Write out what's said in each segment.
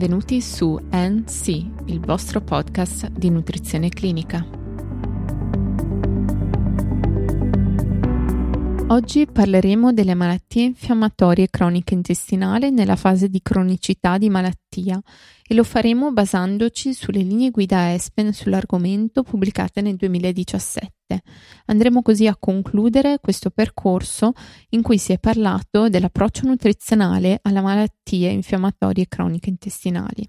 Benvenuti su NC, il vostro podcast di nutrizione clinica. Oggi parleremo delle malattie infiammatorie croniche intestinali nella fase di cronicità di malattia e lo faremo basandoci sulle linee guida ESPEN sull'argomento pubblicate nel 2017. Andremo così a concludere questo percorso in cui si è parlato dell'approccio nutrizionale alle malattie infiammatorie croniche intestinali.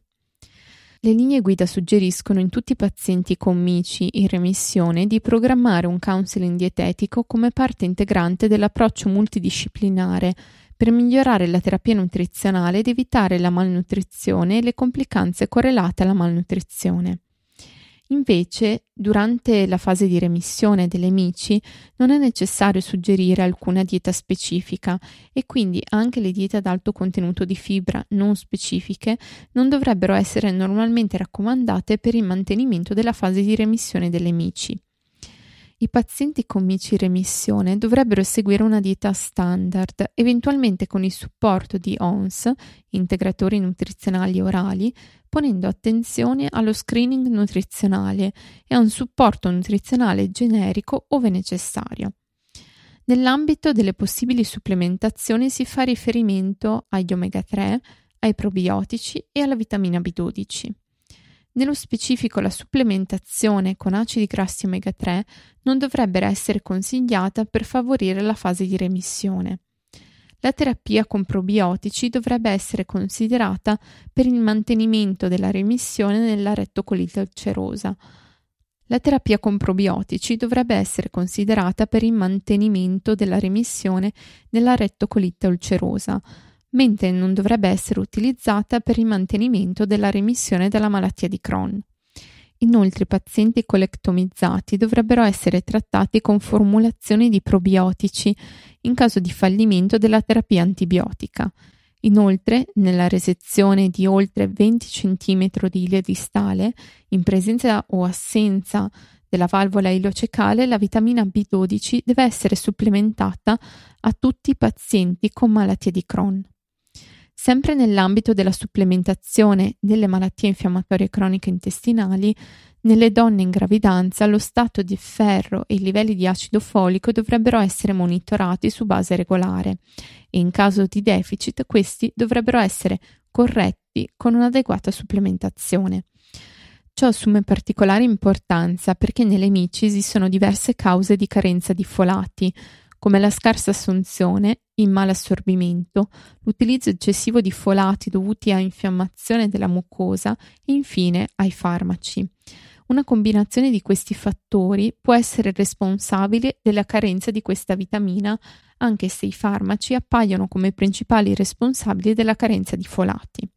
Le linee guida suggeriscono in tutti i pazienti con MICI in remissione di programmare un counseling dietetico come parte integrante dell'approccio multidisciplinare per migliorare la terapia nutrizionale ed evitare la malnutrizione e le complicanze correlate alla malnutrizione. Invece, durante la fase di remissione delle mici non è necessario suggerire alcuna dieta specifica e quindi anche le diete ad alto contenuto di fibra non specifiche non dovrebbero essere normalmente raccomandate per il mantenimento della fase di remissione delle mici. I pazienti con mici remissione dovrebbero seguire una dieta standard, eventualmente con il supporto di ONS, integratori nutrizionali orali, ponendo attenzione allo screening nutrizionale e a un supporto nutrizionale generico ove necessario. Nell'ambito delle possibili supplementazioni si fa riferimento agli omega 3, ai probiotici e alla vitamina B12. Nello specifico la supplementazione con acidi grassi omega 3 non dovrebbe essere consigliata per favorire la fase di remissione. La terapia con probiotici dovrebbe essere considerata per il mantenimento della remissione nella rettocolite ulcerosa. La terapia con probiotici dovrebbe essere considerata per il mantenimento della remissione nella rettocolite ulcerosa mentre non dovrebbe essere utilizzata per il mantenimento della remissione della malattia di Crohn. Inoltre i pazienti colectomizzati dovrebbero essere trattati con formulazioni di probiotici in caso di fallimento della terapia antibiotica. Inoltre, nella resezione di oltre 20 cm di ilia distale, in presenza o assenza della valvola ilocecale, la vitamina B12 deve essere supplementata a tutti i pazienti con malattia di Crohn. Sempre nell'ambito della supplementazione delle malattie infiammatorie croniche intestinali, nelle donne in gravidanza lo stato di ferro e i livelli di acido folico dovrebbero essere monitorati su base regolare e in caso di deficit questi dovrebbero essere corretti con un'adeguata supplementazione. Ciò assume particolare importanza perché nelle mici esistono diverse cause di carenza di folati, come la scarsa assunzione, il malassorbimento, l'utilizzo eccessivo di folati dovuti a infiammazione della mucosa e infine ai farmaci. Una combinazione di questi fattori può essere responsabile della carenza di questa vitamina, anche se i farmaci appaiono come principali responsabili della carenza di folati.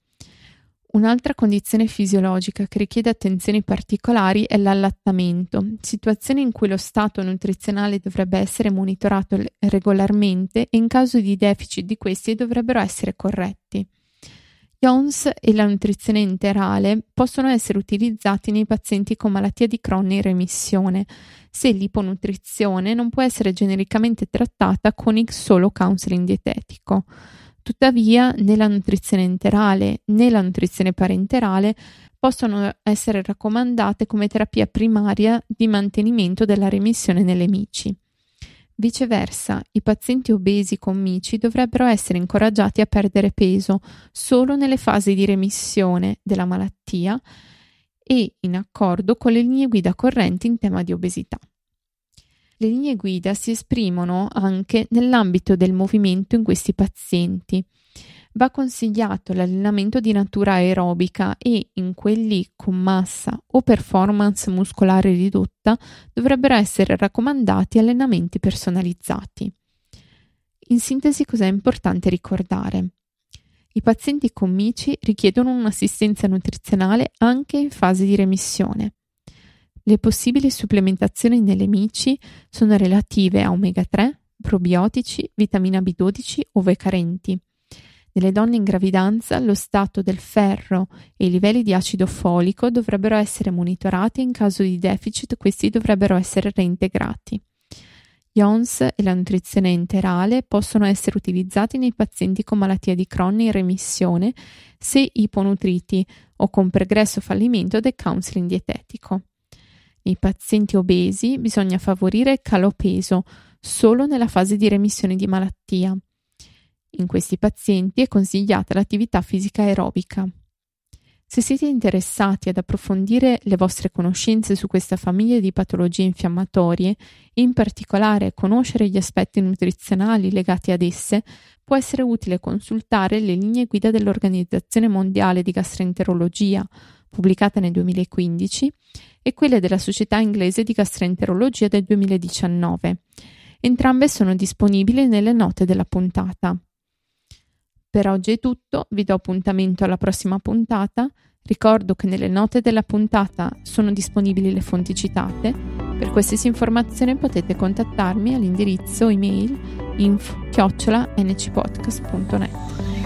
Un'altra condizione fisiologica che richiede attenzioni particolari è l'allattamento, situazione in cui lo stato nutrizionale dovrebbe essere monitorato regolarmente e in caso di deficit di questi dovrebbero essere corretti. Jones e la nutrizione interale possono essere utilizzati nei pazienti con malattia di Crohn in remissione, se l'iponutrizione non può essere genericamente trattata con il solo counseling dietetico. Tuttavia, né la nutrizione enterale né la nutrizione parenterale possono essere raccomandate come terapia primaria di mantenimento della remissione nelle mici. Viceversa, i pazienti obesi con mici dovrebbero essere incoraggiati a perdere peso solo nelle fasi di remissione della malattia e in accordo con le linee guida correnti in tema di obesità. Le linee guida si esprimono anche nell'ambito del movimento in questi pazienti. Va consigliato l'allenamento di natura aerobica e in quelli con massa o performance muscolare ridotta dovrebbero essere raccomandati allenamenti personalizzati. In sintesi cosa è importante ricordare? I pazienti con MICI richiedono un'assistenza nutrizionale anche in fase di remissione. Le possibili supplementazioni nelle mici sono relative a omega 3, probiotici, vitamina B12 ove carenti. Nelle donne in gravidanza lo stato del ferro e i livelli di acido folico dovrebbero essere monitorati e in caso di deficit questi dovrebbero essere reintegrati. Jones e la nutrizione enterale possono essere utilizzati nei pazienti con malattia di Crohn in remissione se iponutriti o con pregresso fallimento del counseling dietetico. Nei pazienti obesi bisogna favorire il calo peso solo nella fase di remissione di malattia. In questi pazienti è consigliata l'attività fisica aerobica. Se siete interessati ad approfondire le vostre conoscenze su questa famiglia di patologie infiammatorie e in particolare conoscere gli aspetti nutrizionali legati ad esse, può essere utile consultare le linee guida dell'Organizzazione Mondiale di Gastroenterologia, pubblicate nel 2015, e quelle della Società Inglese di Gastroenterologia del 2019. Entrambe sono disponibili nelle note della puntata. Per oggi è tutto, vi do appuntamento alla prossima puntata. Ricordo che nelle note della puntata sono disponibili le fonti citate. Per qualsiasi informazione potete contattarmi all'indirizzo email info-ncpodcast.net.